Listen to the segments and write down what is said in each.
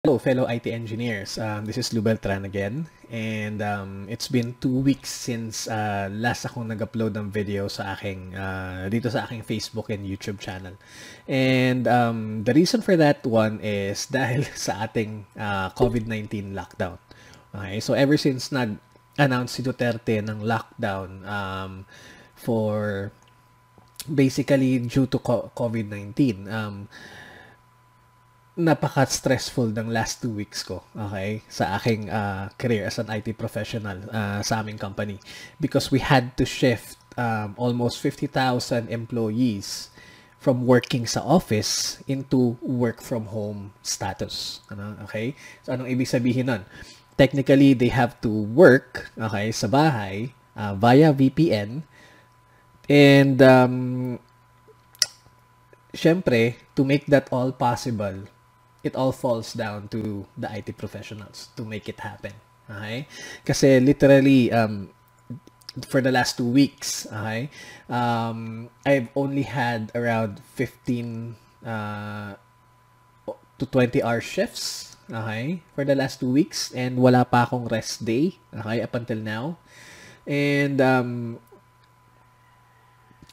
Hello, fellow IT engineers. Um, this is Lou Beltran again. And um, it's been two weeks since uh, last akong nag-upload ng video sa aking, uh, dito sa aking Facebook and YouTube channel. And um, the reason for that one is dahil sa ating uh, COVID-19 lockdown. Okay, so ever since nag-announce si Duterte ng lockdown um, for basically due to COVID-19, um, napaka-stressful ng last two weeks ko, okay, sa aking uh, career as an IT professional uh, sa aming company. Because we had to shift um, almost 50,000 employees from working sa office into work from home status. Ano, okay? So, anong ibig sabihin nun? Technically, they have to work, okay, sa bahay uh, via VPN. And, um, syempre, to make that all possible, it all falls down to the IT professionals to make it happen. Okay? Kasi literally, um, for the last two weeks, okay, um, I've only had around 15 uh, to 20 hour shifts, okay, for the last two weeks, and wala pa akong rest day, okay, up until now. And um,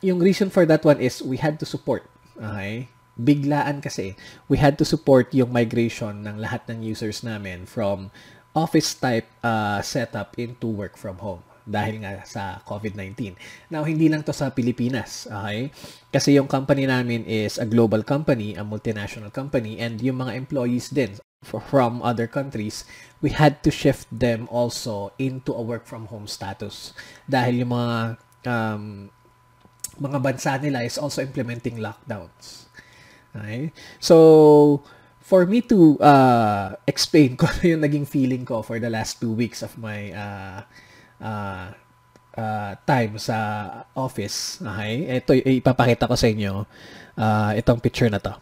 yung reason for that one is we had to support, okay, biglaan kasi we had to support yung migration ng lahat ng users namin from office type uh, setup into work from home dahil nga sa COVID-19. Now, hindi lang to sa Pilipinas, okay? Kasi yung company namin is a global company, a multinational company, and yung mga employees din from other countries, we had to shift them also into a work from home status. Dahil yung mga um, mga bansa nila is also implementing lockdowns. Okay? So, for me to uh, explain ko yung naging feeling ko for the last two weeks of my uh, uh, uh, time sa office, okay? Ito, ipapakita ko sa inyo uh, itong picture na to.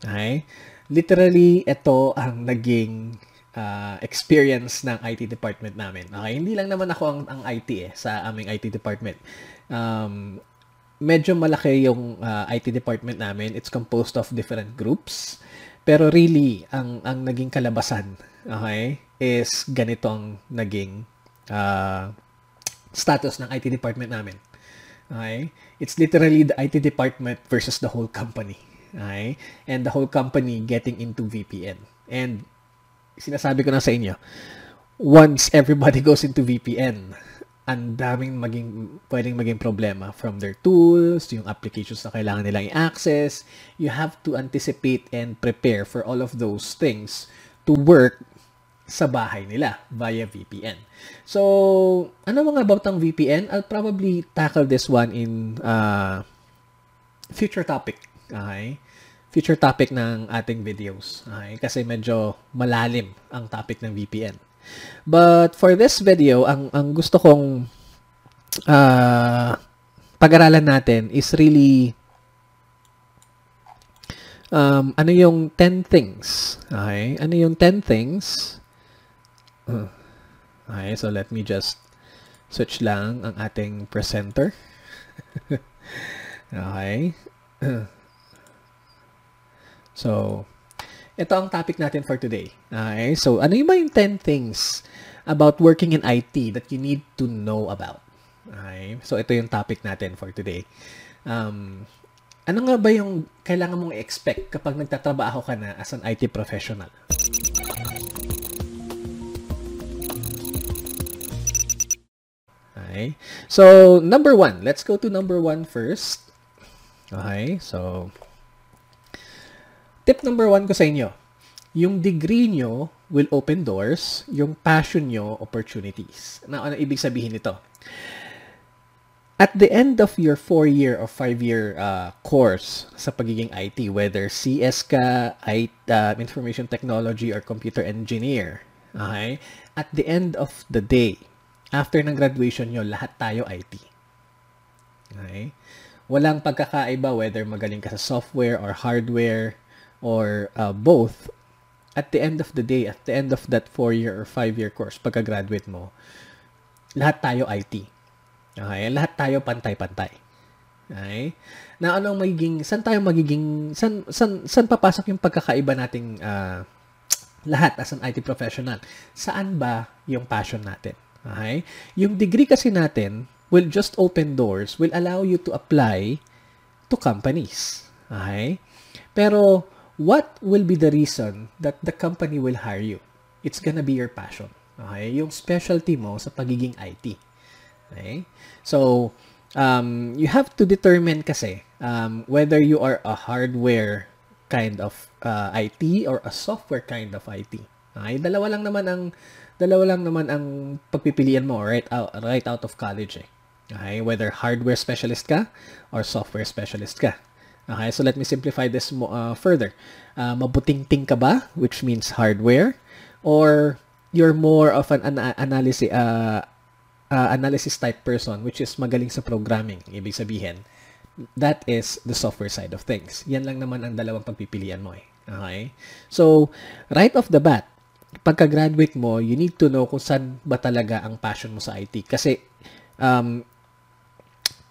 Okay? Literally, ito ang naging uh, experience ng IT department namin. Okay? Hindi lang naman ako ang, ang IT eh, sa aming IT department. Um, medyo malaki yung uh, IT department namin. It's composed of different groups. Pero really, ang ang naging kalabasan, okay, is ganito ang naging uh, status ng IT department namin. Okay? It's literally the IT department versus the whole company. Okay? And the whole company getting into VPN. And sinasabi ko na sa inyo, once everybody goes into VPN, ang daming maging, pwedeng maging problema from their tools, yung applications na kailangan nilang i-access. You have to anticipate and prepare for all of those things to work sa bahay nila via VPN. So, ano mga about ang VPN? I'll probably tackle this one in uh, future topic. Okay? Future topic ng ating videos. Okay? Kasi medyo malalim ang topic ng VPN. But for this video, ang ang gusto kong uh, pag-aralan natin is really um, ano yung 10 things. Okay? Ano yung 10 things? Uh, okay, so let me just switch lang ang ating presenter. okay. so, ito ang topic natin for today. Okay? So, ano yung ba yung 10 things about working in IT that you need to know about? Okay? So, ito yung topic natin for today. Um, ano nga ba yung kailangan mong expect kapag nagtatrabaho ka na as an IT professional? Okay. So, number one. Let's go to number one first. Okay. So, Tip number one ko sa inyo, yung degree nyo will open doors, yung passion nyo, opportunities. Na ano ibig sabihin nito? At the end of your 4-year or 5-year uh, course sa pagiging IT, whether CS ka, IT, uh, information technology, or computer engineer, okay? At the end of the day, after ng graduation nyo, lahat tayo IT. Okay? Walang pagkakaiba whether magaling ka sa software or hardware, or uh, both, at the end of the day, at the end of that 4-year or 5-year course, pagka-graduate mo, lahat tayo IT. Okay? Lahat tayo pantay-pantay. Okay? Na anong magiging, saan tayo magiging, saan, saan, saan papasok yung pagkakaiba nating uh, lahat as an IT professional, saan ba yung passion natin? Okay? Yung degree kasi natin will just open doors, will allow you to apply to companies. Okay? Pero what will be the reason that the company will hire you? It's gonna be your passion. Okay? Yung specialty mo sa pagiging IT. Okay? So, um, you have to determine kasi um, whether you are a hardware kind of uh, IT or a software kind of IT. Okay? Dalawa lang naman ang dalawa lang naman ang pagpipilian mo right out right out of college eh. Okay? Whether hardware specialist ka or software specialist ka. Okay, so let me simplify this uh, further. Uh, mabuting-ting ka ba, which means hardware, or you're more of an, an analysis uh, uh, analysis type person, which is magaling sa programming. Ibig sabihin, that is the software side of things. Yan lang naman ang dalawang pagpipilian mo eh. Okay? So, right off the bat, pagka-graduate mo, you need to know kung saan ba talaga ang passion mo sa IT. Kasi, um,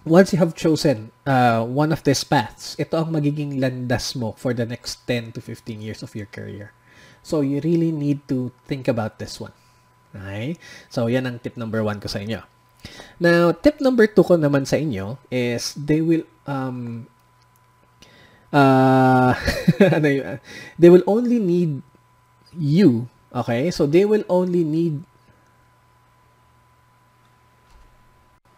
once you have chosen uh, one of these paths, ito ang magiging landas mo for the next 10 to 15 years of your career. So, you really need to think about this one. Okay? So, yan ang tip number one ko sa inyo. Now, tip number two ko naman sa inyo is they will um uh, ano they will only need you. Okay? So, they will only need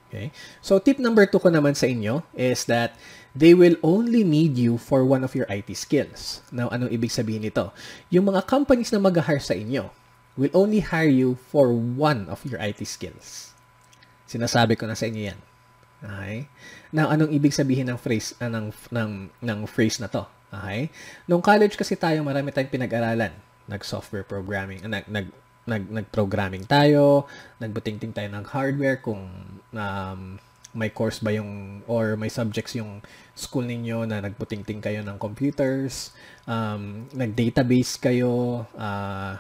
Okay? So, tip number two ko naman sa inyo is that they will only need you for one of your IT skills. Now, anong ibig sabihin nito? Yung mga companies na mag-hire sa inyo will only hire you for one of your IT skills. Sinasabi ko na sa inyo yan. Okay? Now, anong ibig sabihin ng phrase uh, ng, ng, ng phrase na to? Okay? Nung college kasi tayo, marami tayong pinag-aralan. Nag-software programming, uh, nag, nag nag nag-programming tayo, nagbutingting tayo ng hardware kung um, may course ba yung or may subjects yung school ninyo na nagbutingting kayo ng computers, um, nag-database kayo, uh,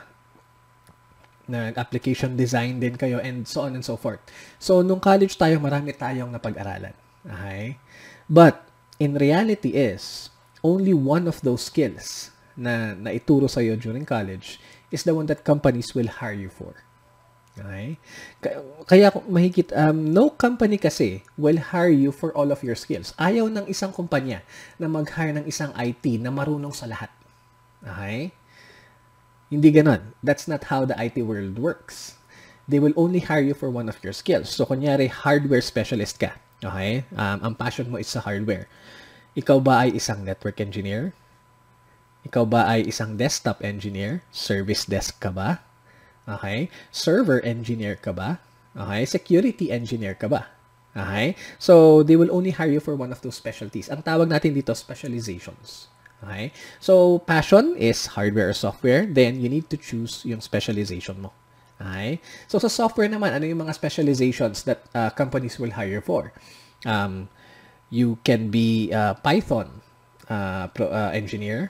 nag-application design din kayo, and so on and so forth. So, nung college tayo, marami tayong napag-aralan. Okay? But, in reality is, only one of those skills na naituro sa'yo during college is the one that companies will hire you for. Okay? Kaya mahigit, um, no company kasi will hire you for all of your skills. Ayaw ng isang kumpanya na mag-hire ng isang IT na marunong sa lahat. Okay? Hindi ganon. That's not how the IT world works. They will only hire you for one of your skills. So, kunyari, hardware specialist ka. Okay? Um, ang passion mo is sa hardware. Ikaw ba ay isang network engineer? Ikaw ba ay isang desktop engineer? Service desk ka ba? Okay? Server engineer ka ba? Okay? Security engineer ka ba? Okay? So, they will only hire you for one of those specialties. Ang tawag natin dito, specializations. Okay? So, passion is hardware or software. Then, you need to choose yung specialization mo. Okay? So, sa software naman, ano yung mga specializations that uh, companies will hire for? Um, you can be uh, Python uh, pro, uh, engineer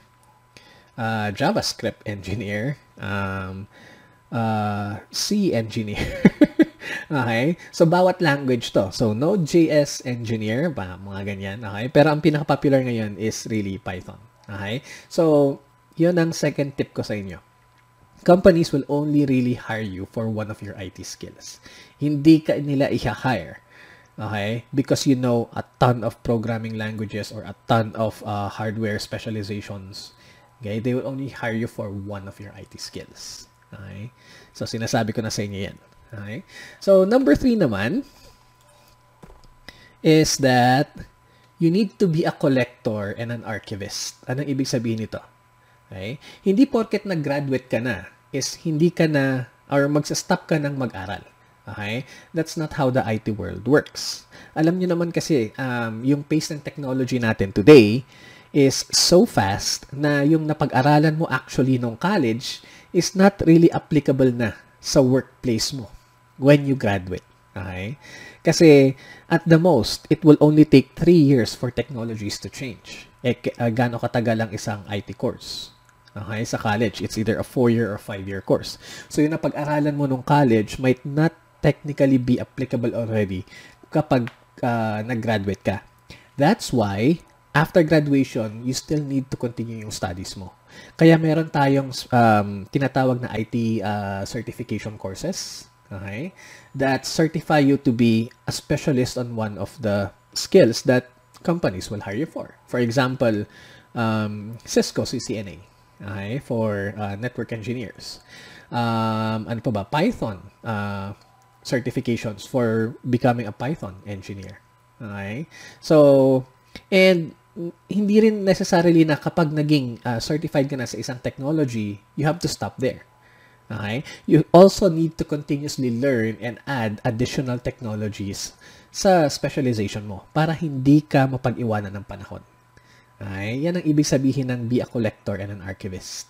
uh, JavaScript engineer, um, uh, C engineer. okay? So, bawat language to. So, Node.js engineer, ba, mga ganyan. Okay? Pero ang pinaka-popular ngayon is really Python. Okay? So, yun ang second tip ko sa inyo. Companies will only really hire you for one of your IT skills. Hindi ka nila i-hire. Okay? Because you know a ton of programming languages or a ton of uh, hardware specializations Okay? They will only hire you for one of your IT skills. Okay? So, sinasabi ko na sa inyo yan. Okay? So, number three naman is that you need to be a collector and an archivist. Anong ibig sabihin nito? Okay? Hindi porket nag-graduate ka na is hindi ka na or magsa-stop ka ng mag-aral. Okay? That's not how the IT world works. Alam niyo naman kasi um, yung pace ng technology natin today is so fast na yung napag-aralan mo actually nung college is not really applicable na sa workplace mo when you graduate. Okay? Kasi at the most, it will only take 3 years for technologies to change. Eh, uh, gaano katagal ang isang IT course? Okay, sa college, it's either a 4-year or 5-year course. So, yung napag-aralan mo nung college might not technically be applicable already kapag uh, nag-graduate ka. That's why after graduation, you still need to continue yung studies mo. Kaya meron tayong um, tinatawag na IT uh, certification courses, okay, that certify you to be a specialist on one of the skills that companies will hire you for. For example, um, Cisco CCNA, okay, for uh, network engineers. Um, ano pa ba? Python uh, certifications for becoming a Python engineer. Okay? So, and hindi rin necessarily na kapag naging uh, certified ka na sa isang technology, you have to stop there. Okay? You also need to continuously learn and add additional technologies sa specialization mo para hindi ka mapag-iwanan ng panahon. Okay? Yan ang ibig sabihin ng be a collector and an archivist.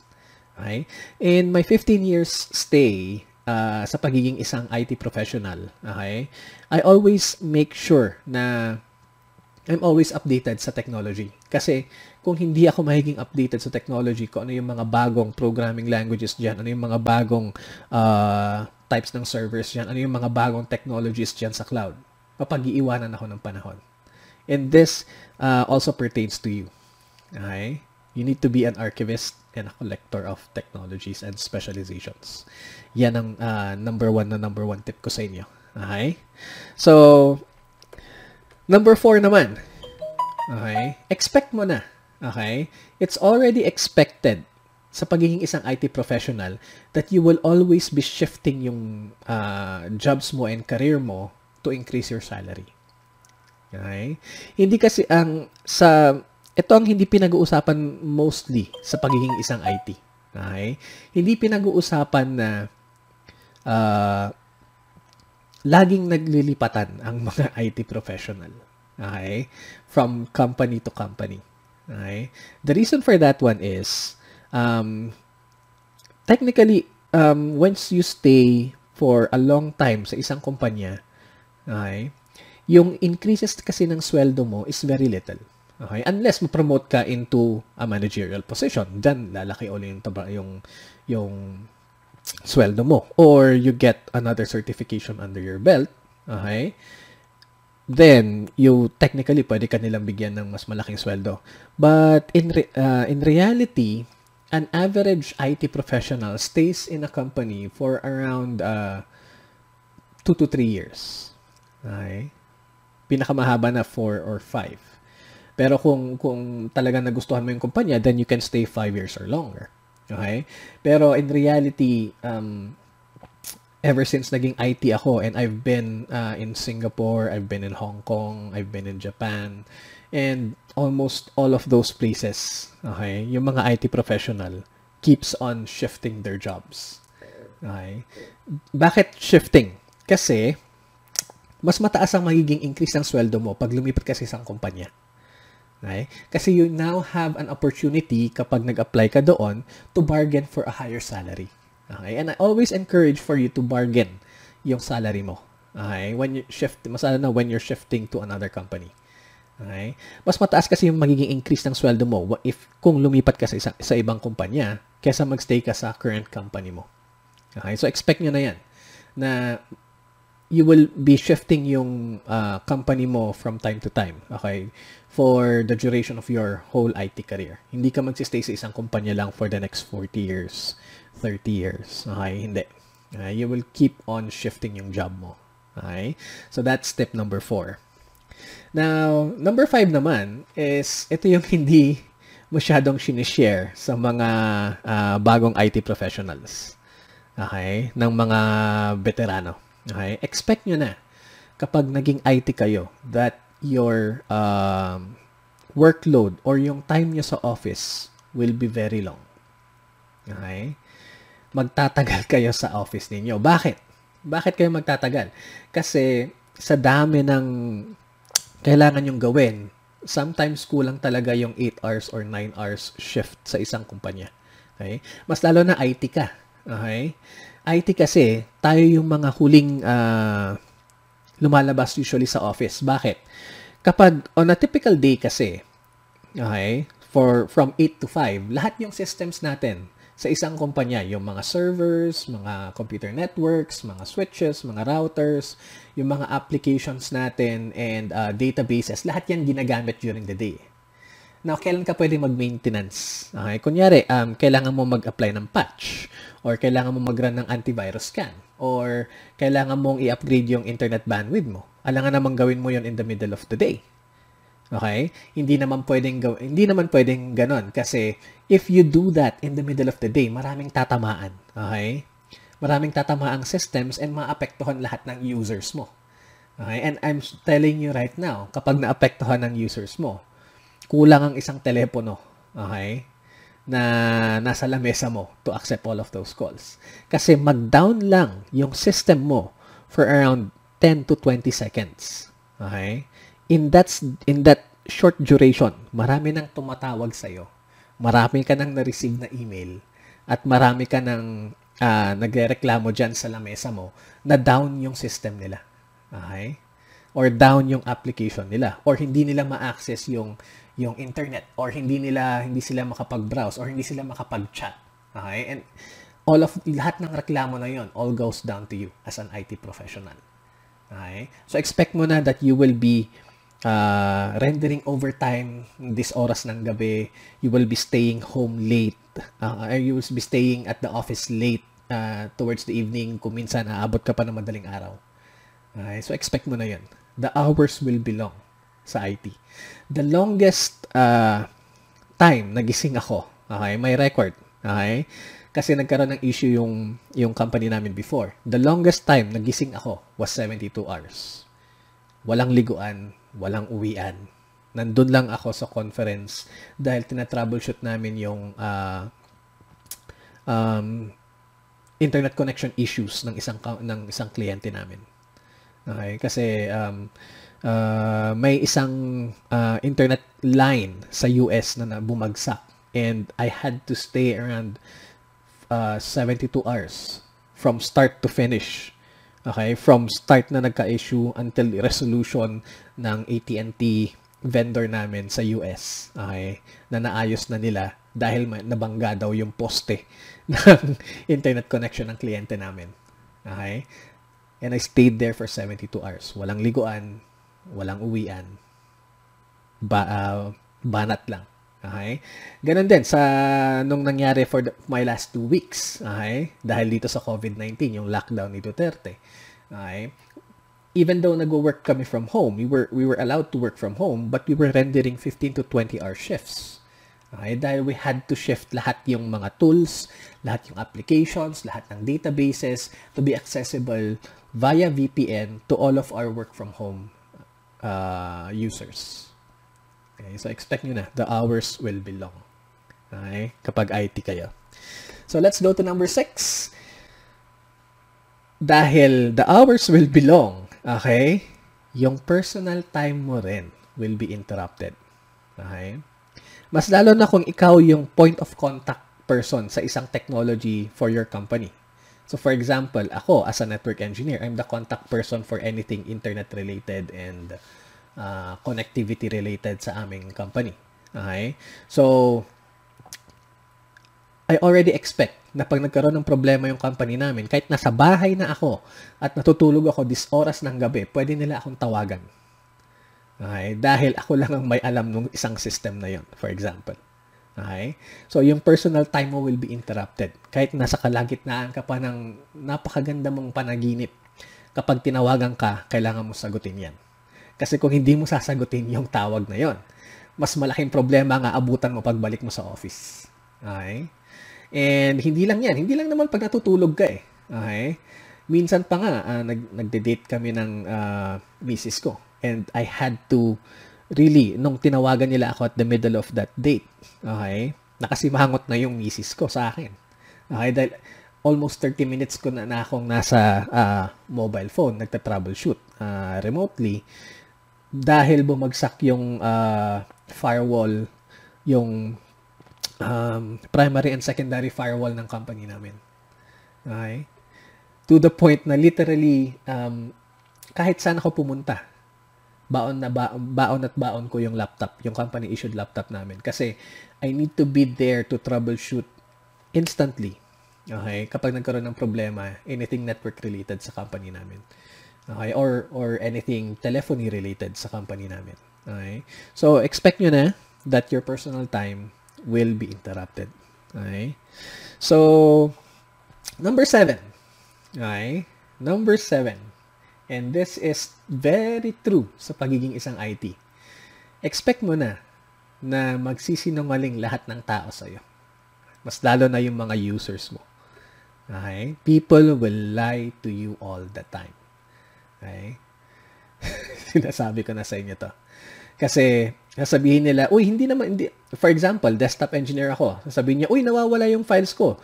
Okay? In my 15 years stay uh, sa pagiging isang IT professional, okay, I always make sure na I'm always updated sa technology. Kasi kung hindi ako magiging updated sa technology, kung ano yung mga bagong programming languages dyan, ano yung mga bagong uh, types ng servers dyan, ano yung mga bagong technologies dyan sa cloud, mapag-iiwanan ako ng panahon. And this uh, also pertains to you. Okay? You need to be an archivist and a collector of technologies and specializations. Yan ang uh, number one na number one tip ko sa inyo. Okay? So, Number four naman. Okay? Expect mo na. Okay? It's already expected sa pagiging isang IT professional that you will always be shifting yung uh, jobs mo and career mo to increase your salary. Okay? Hindi kasi ang sa ito ang hindi pinag-uusapan mostly sa pagiging isang IT. Okay? Hindi pinag-uusapan na uh, laging naglilipatan ang mga IT professional. Okay? From company to company. Okay? The reason for that one is, um, technically, um, once you stay for a long time sa isang kumpanya, okay, yung increases kasi ng sweldo mo is very little. Okay? Unless mo-promote ka into a managerial position, then lalaki ulit yung, yung, yung sweldo mo. Or you get another certification under your belt, okay? Then, you technically pwede ka nilang bigyan ng mas malaking sweldo. But in re- uh, in reality, an average IT professional stays in a company for around uh, 2 to 3 years. Okay? Pinakamahaba na 4 or 5. Pero kung kung talagang nagustuhan mo yung kumpanya, then you can stay 5 years or longer. Okay? Pero in reality, um, ever since naging IT ako and I've been uh, in Singapore, I've been in Hong Kong, I've been in Japan, and almost all of those places, okay, yung mga IT professional keeps on shifting their jobs. Okay? Bakit shifting? Kasi, mas mataas ang magiging increase ng sweldo mo pag lumipat ka sa isang kumpanya. Okay? Kasi you now have an opportunity kapag nag-apply ka doon to bargain for a higher salary. Okay? And I always encourage for you to bargain yung salary mo. Okay? When you shift, mas na when you're shifting to another company. Okay? Mas mataas kasi yung magiging increase ng sweldo mo if kung lumipat ka sa, isa, sa ibang kumpanya kaysa magstay ka sa current company mo. Okay? So expect nyo na yan na you will be shifting yung uh, company mo from time to time. Okay? For the duration of your whole IT career. Hindi ka magsistay sa isang kumpanya lang for the next 40 years, 30 years. Okay? Hindi. Uh, you will keep on shifting yung job mo. Okay? So that's step number 4. Now, number 5 naman is ito yung hindi masyadong sinishare sa mga uh, bagong IT professionals. Okay? Ng mga veterano. Okay? Expect nyo na kapag naging IT kayo that your um, workload or yung time nyo sa office will be very long. Okay? Magtatagal kayo sa office ninyo. Bakit? Bakit kayo magtatagal? Kasi sa dami ng kailangan yung gawin, sometimes kulang talaga yung 8 hours or 9 hours shift sa isang kumpanya. Okay? Mas lalo na IT ka. Okay? IT kasi, tayo yung mga huling uh, lumalabas usually sa office. Bakit? Kapag on a typical day kasi, okay, for from 8 to 5, lahat yung systems natin sa isang kumpanya, yung mga servers, mga computer networks, mga switches, mga routers, yung mga applications natin and uh, databases, lahat yan ginagamit during the day. Now, kailan ka pwede mag-maintenance? Okay? Kunyari, um, kailangan mo mag-apply ng patch or kailangan mo mag-run ng antivirus scan or kailangan mong i-upgrade yung internet bandwidth mo. Alangan naman gawin mo yon in the middle of the day. Okay? Hindi naman pwedeng gaw- hindi naman pwedeng ganon kasi if you do that in the middle of the day, maraming tatamaan. Okay? Maraming tatamaang systems and maapektuhan lahat ng users mo. Okay? And I'm telling you right now, kapag naapektuhan ng users mo, kulang ang isang telepono, okay, na nasa lamesa mo to accept all of those calls. Kasi mag-down lang yung system mo for around 10 to 20 seconds. Okay? In that, in that short duration, marami nang tumatawag sa'yo. Marami ka nang na-receive na email at marami ka nang uh, nagre-reklamo dyan sa lamesa mo na down yung system nila. Okay? Or down yung application nila. Or hindi nila ma-access yung yung internet or hindi nila hindi sila makapag-browse or hindi sila makapag-chat. Okay? And all of lahat ng reklamo na 'yon all goes down to you as an IT professional. Okay? So expect mo na that you will be uh, rendering overtime this oras ng gabi. You will be staying home late. Uh, or you will be staying at the office late uh, towards the evening kung minsan aabot ka pa ng madaling araw. Okay? So expect mo na 'yon. The hours will be long sa IT. The longest uh, time nagising ako, okay, may record, okay, kasi nagkaroon ng issue yung, yung company namin before. The longest time nagising ako was 72 hours. Walang liguan, walang uwian. Nandun lang ako sa conference dahil tina-troubleshoot namin yung uh, um, internet connection issues ng isang ng isang kliyente namin. Okay, kasi um, uh, may isang uh, internet line sa US na, na bumagsak and I had to stay around uh, 72 hours from start to finish. Okay, from start na nagka-issue until resolution ng AT&T vendor namin sa US. Okay, na naayos na nila dahil nabangga daw yung poste ng internet connection ng kliyente namin. Okay? And I stayed there for 72 hours. Walang liguan, walang uwian, ba, uh, banat lang. Okay? Ganon din sa nung nangyari for the, my last two weeks. Okay? Dahil dito sa COVID-19, yung lockdown ni Duterte. Okay? Even though nag-work kami from home, we were we were allowed to work from home, but we were rendering 15 to 20 hour shifts. Okay? Dahil we had to shift lahat yung mga tools, lahat yung applications, lahat ng databases to be accessible via VPN to all of our work from home uh, users. Okay, so expect nyo na, the hours will be long. Okay, kapag IT kayo. So let's go to number 6. Dahil the hours will be long, okay, yung personal time mo rin will be interrupted. Okay? Mas lalo na kung ikaw yung point of contact person sa isang technology for your company. So for example, ako as a network engineer, I'm the contact person for anything internet related and uh, connectivity related sa aming company. Okay? So I already expect na pag nagkaroon ng problema yung company namin, kahit nasa bahay na ako at natutulog ako this oras ng gabi, pwede nila akong tawagan. Okay? Dahil ako lang ang may alam ng isang system na yon, for example. Okay? So, yung personal time mo will be interrupted. Kahit nasa kalagitnaan ka pa ng napakaganda mong panaginip, kapag tinawagan ka, kailangan mo sagutin yan. Kasi kung hindi mo sasagutin yung tawag na yon, mas malaking problema nga abutan mo pagbalik mo sa office. Okay? And hindi lang yan. Hindi lang naman pag natutulog ka eh. Okay? Minsan pa nga, uh, nag, nagde-date kami ng uh, misis ko. And I had to really, nung tinawagan nila ako at the middle of that date, okay, nakasimangot na yung misis ko sa akin. Okay, dahil almost 30 minutes ko na, na akong nasa uh, mobile phone, nagta-troubleshoot uh, remotely dahil bumagsak yung uh, firewall, yung um, primary and secondary firewall ng company namin. Okay? To the point na literally, um, kahit saan ako pumunta, baon na ba, baon at baon ko yung laptop, yung company issued laptop namin. Kasi I need to be there to troubleshoot instantly. Okay? Kapag nagkaroon ng problema, anything network related sa company namin. Okay? Or, or anything telephony related sa company namin. Okay? So, expect nyo na that your personal time will be interrupted. Okay? So, number seven. Okay? Number seven. And this is very true sa pagiging isang IT. Expect mo na na magsisinungaling lahat ng tao sa'yo. Mas lalo na yung mga users mo. Okay? People will lie to you all the time. Okay? Sinasabi ko na sa inyo to. Kasi, sasabihin nila, uy, hindi naman, hindi. For example, desktop engineer ako. Sasabihin niya, uy, nawawala yung files ko.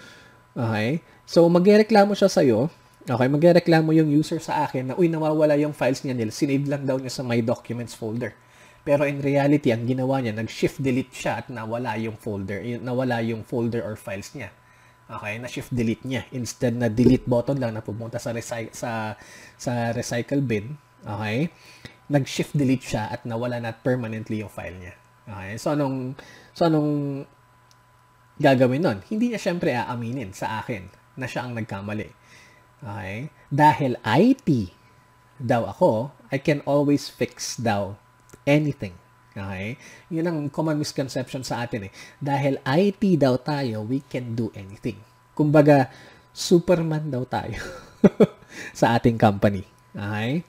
Okay? So, magreklamo siya sa'yo. Okay, magreklamo yung user sa akin na, uy, nawawala yung files niya nila. Sinave lang daw niya sa My Documents folder. Pero in reality, ang ginawa niya, nag-shift delete siya at nawala yung folder, nawala yung folder or files niya. Okay, na shift delete niya. Instead na delete button lang na pumunta sa recy- sa sa recycle bin, okay? Nag-shift delete siya at nawala na permanently yung file niya. Okay? So anong so anong gagawin nun? Hindi niya syempre aaminin sa akin na siya ang nagkamali. Okay? Dahil IT daw ako, I can always fix daw anything. Okay? Yun ang common misconception sa atin eh. Dahil IT daw tayo, we can do anything. Kumbaga, Superman daw tayo sa ating company. Okay?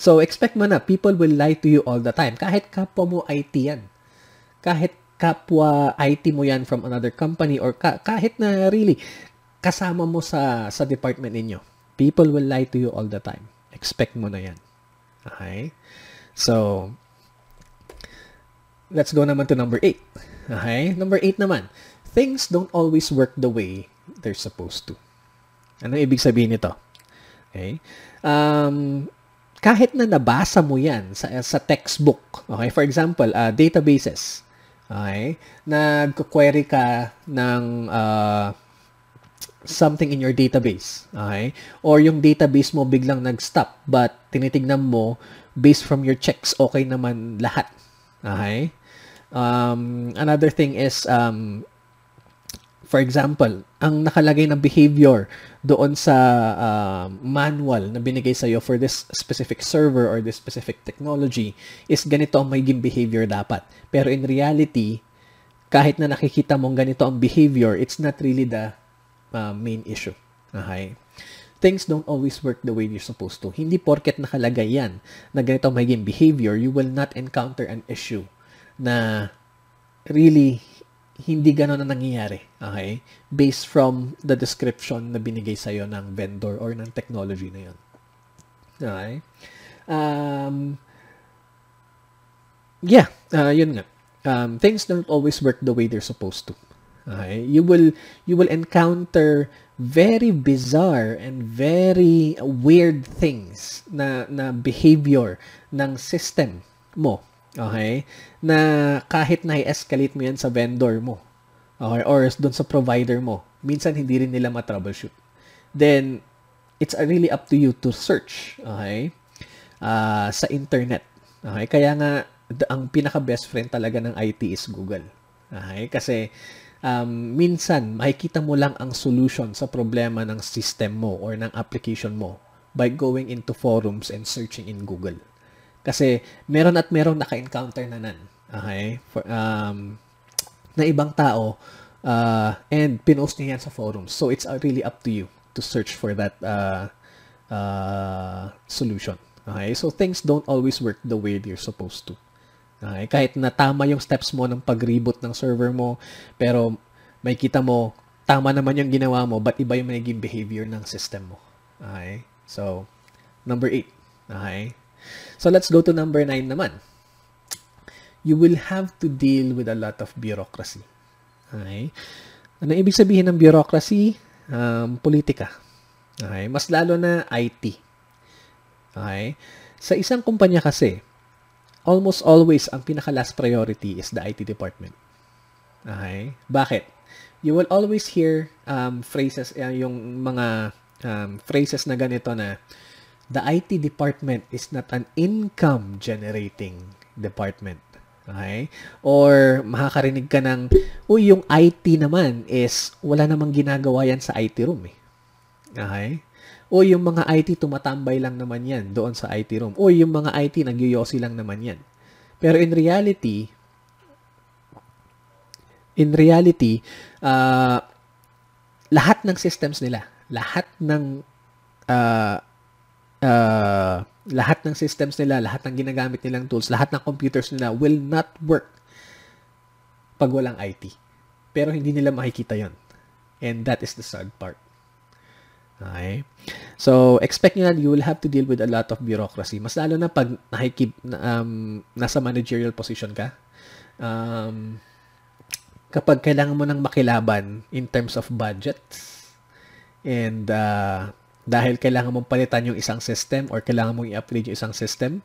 So, expect mo na, people will lie to you all the time. Kahit kapwa mo IT yan. Kahit kapwa IT mo yan from another company or ka- kahit na really kasama mo sa sa department ninyo. People will lie to you all the time. Expect mo na yan. Okay? So, let's go naman to number 8. Okay? Number 8 naman. Things don't always work the way they're supposed to. Ano ibig sabihin nito? Okay? Um, kahit na nabasa mo yan sa, sa textbook, okay? For example, uh, databases. Okay? Nagko-query ka ng uh, something in your database. Okay? Or yung database mo biglang nag-stop but tinitignan mo based from your checks, okay naman lahat. Okay? Um, another thing is, um, for example, ang nakalagay ng behavior doon sa uh, manual na binigay sa'yo for this specific server or this specific technology is ganito ang magiging behavior dapat. Pero in reality, kahit na nakikita mong ganito ang behavior, it's not really the uh, main issue. Okay? Things don't always work the way you're supposed to. Hindi porket nakalagay yan na ganito magiging behavior, you will not encounter an issue na really hindi gano'n na nangyayari. Okay? Based from the description na binigay sa'yo ng vendor or ng technology na yun. Okay? Um, yeah, uh, yun nga. Um, things don't always work the way they're supposed to. Okay? You will you will encounter very bizarre and very weird things na na behavior ng system mo Okay? Na kahit na-escalate mo yan sa vendor mo, okay, or doon sa provider mo, minsan hindi rin nila ma-troubleshoot. Then, it's really up to you to search, okay, uh, sa internet. Okay? Kaya nga, ang pinaka-best friend talaga ng IT is Google. Okay? Kasi, um, minsan, makikita mo lang ang solution sa problema ng system mo or ng application mo by going into forums and searching in Google. Kasi meron at meron naka-encounter na nan. Okay? For, um, na ibang tao uh, and pinost niya yan sa forums. So it's uh, really up to you to search for that uh, uh, solution. Okay? So things don't always work the way they're supposed to. Okay? Kahit na tama yung steps mo ng pag-reboot ng server mo, pero may kita mo, tama naman yung ginawa mo, but iba yung magiging behavior ng system mo. Okay? So, number 8. Okay? So let's go to number 9 naman. You will have to deal with a lot of bureaucracy. Okay? Ano ibig sabihin ng bureaucracy? Um, politika. Okay? Mas lalo na IT. Okay? Sa isang kumpanya kasi, almost always ang pinaka-last priority is the IT department. Okay? Bakit? You will always hear um, phrases, uh, yung mga um, phrases na ganito na the IT department is not an income generating department. Okay? Or makakarinig ka ng, uy, yung IT naman is wala namang ginagawa yan sa IT room eh. Okay? O yung mga IT tumatambay lang naman yan doon sa IT room. O yung mga IT nagyoyosi lang naman yan. Pero in reality, in reality, uh, lahat ng systems nila, lahat ng uh, uh, lahat ng systems nila, lahat ng ginagamit nilang tools, lahat ng computers nila will not work pag walang IT. Pero hindi nila makikita yon And that is the sad part. Okay? So, expect nyo na you will have to deal with a lot of bureaucracy. Mas lalo na pag nakikip, um, nasa managerial position ka. Um, kapag kailangan mo nang makilaban in terms of budget and uh, dahil kailangan mong palitan yung isang system or kailangan mong i-upgrade yung isang system,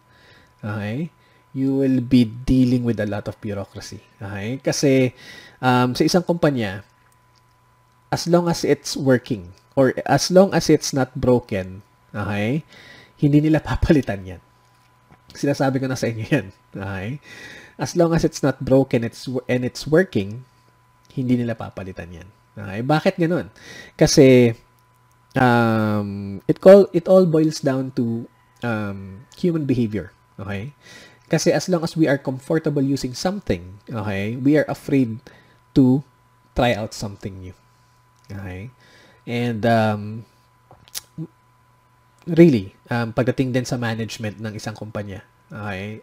okay, you will be dealing with a lot of bureaucracy. Okay? Kasi um, sa isang kumpanya, as long as it's working, or as long as it's not broken, okay, hindi nila papalitan yan. Sinasabi ko na sa inyo yan. Okay? As long as it's not broken it's, and it's working, hindi nila papalitan yan. Okay? Bakit ganun? Kasi um, it, call, it all boils down to um, human behavior. Okay? Kasi as long as we are comfortable using something, okay, we are afraid to try out something new. Okay? And um, really, um, pagdating din sa management ng isang kumpanya, okay,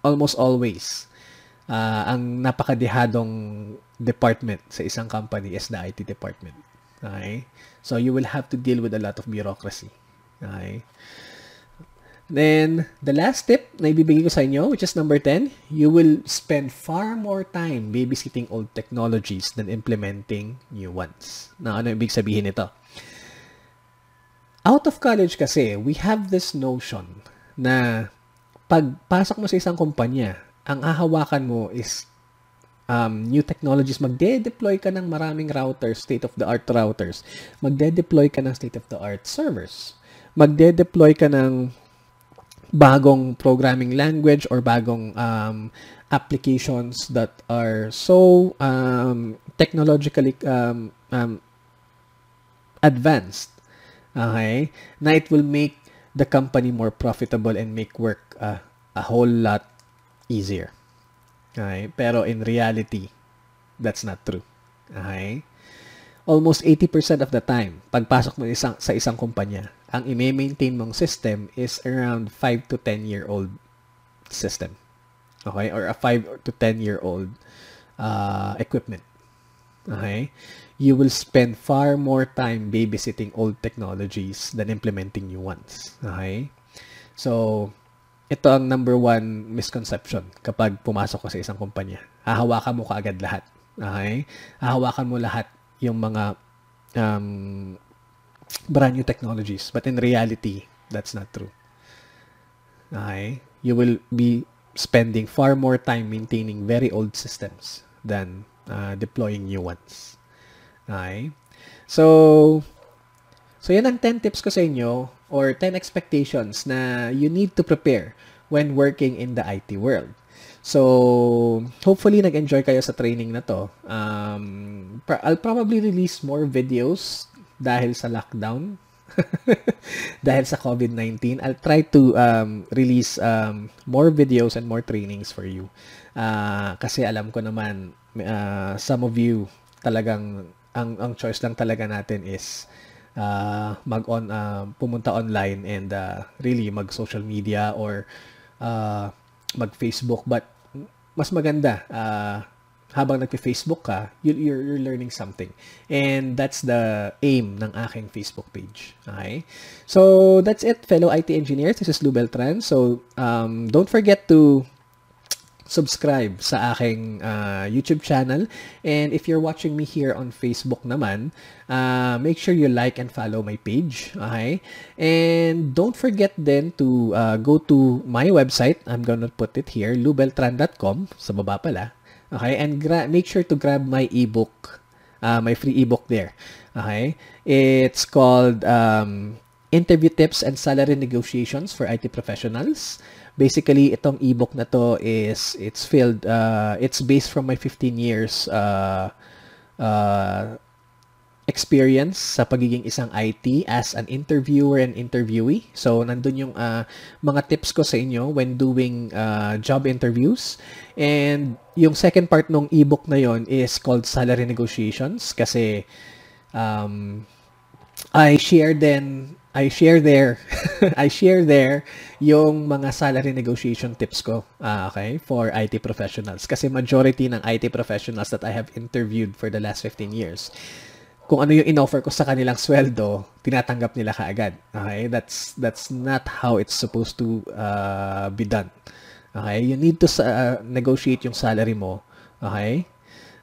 almost always, uh, ang napakadehadong department sa isang company is the IT department. Okay? So, you will have to deal with a lot of bureaucracy. Okay? Then, the last tip na ibibigay ko sa inyo, which is number 10, you will spend far more time babysitting old technologies than implementing new ones. Na ano ibig sabihin nito? Out of college kasi, we have this notion na pagpasok mo sa isang kumpanya, ang hahawakan mo is um, new technologies. Magde-deploy ka ng maraming routers, state-of-the-art routers. Magde-deploy ka ng state-of-the-art servers. Magde-deploy ka ng bagong programming language or bagong um, applications that are so um, technologically um, um, advanced okay na it will make the company more profitable and make work uh, a whole lot easier okay? Pero in reality that's not true okay almost 80% of the time pagpasok mo isang, sa isang kumpanya ang i-maintain mong system is around 5 to 10 year old system. Okay? Or a 5 to 10 year old uh, equipment. Okay? You will spend far more time babysitting old technologies than implementing new ones. Okay? So, ito ang number one misconception kapag pumasok ka sa isang kumpanya. Hahawakan mo kaagad lahat. Okay? Hahawakan mo lahat yung mga um, brand new technologies. But in reality, that's not true. Okay? You will be spending far more time maintaining very old systems than uh, deploying new ones. Okay? So, so yan ang 10 tips ko sa inyo or 10 expectations na you need to prepare when working in the IT world. So, hopefully nag-enjoy kayo sa training na to. Um, I'll probably release more videos dahil sa lockdown, dahil sa COVID-19, I'll try to um, release um, more videos and more trainings for you. Uh, kasi alam ko naman, uh, some of you talagang, ang, ang choice lang talaga natin is uh, mag on uh, pumunta online and uh, really mag social media or uh, mag Facebook but mas maganda uh, habang nagpe-Facebook ka, you're, you're learning something. And that's the aim ng aking Facebook page. Okay? So, that's it, fellow IT engineers. This is Lou Beltran. So, um, don't forget to subscribe sa aking uh, YouTube channel. And if you're watching me here on Facebook naman, uh, make sure you like and follow my page. Okay? And don't forget then to uh, go to my website. I'm gonna put it here, lubeltran.com. Sa baba pala. Okay? And make sure to grab my ebook, uh, my free ebook there. Okay? It's called um, Interview Tips and Salary Negotiations for IT Professionals. Basically, itong ebook na to is, it's filled, uh, it's based from my 15 years uh, uh, experience sa pagiging isang IT as an interviewer and interviewee. So, nandun yung uh, mga tips ko sa inyo when doing uh, job interviews. And yung second part ng ebook na yon is called Salary Negotiations kasi um, I share then I share there I share there yung mga salary negotiation tips ko uh, okay for IT professionals kasi majority ng IT professionals that I have interviewed for the last 15 years kung ano yung inoffer ko sa kanilang sweldo, tinatanggap nila kaagad. Okay? That's that's not how it's supposed to uh, be done. Okay? You need to uh, negotiate yung salary mo. Okay?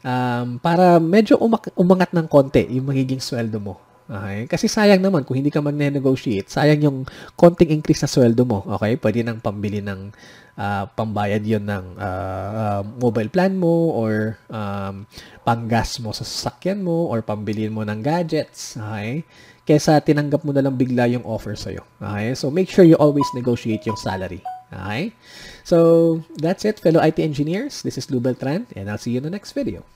Um, para medyo umak- umangat ng konti yung magiging sweldo mo. Okay? Kasi sayang naman kung hindi ka magne-negotiate, sayang yung konting increase na sweldo mo. Okay? Pwede nang pambili ng uh, pambayad yon ng uh, uh, mobile plan mo or um, panggas mo sa sasakyan mo or pambili mo ng gadgets. Okay? Kesa tinanggap mo na lang bigla yung offer sa'yo. Okay? So, make sure you always negotiate yung salary. Okay? So, that's it, fellow IT engineers. This is Lou Beltran, and I'll see you in the next video.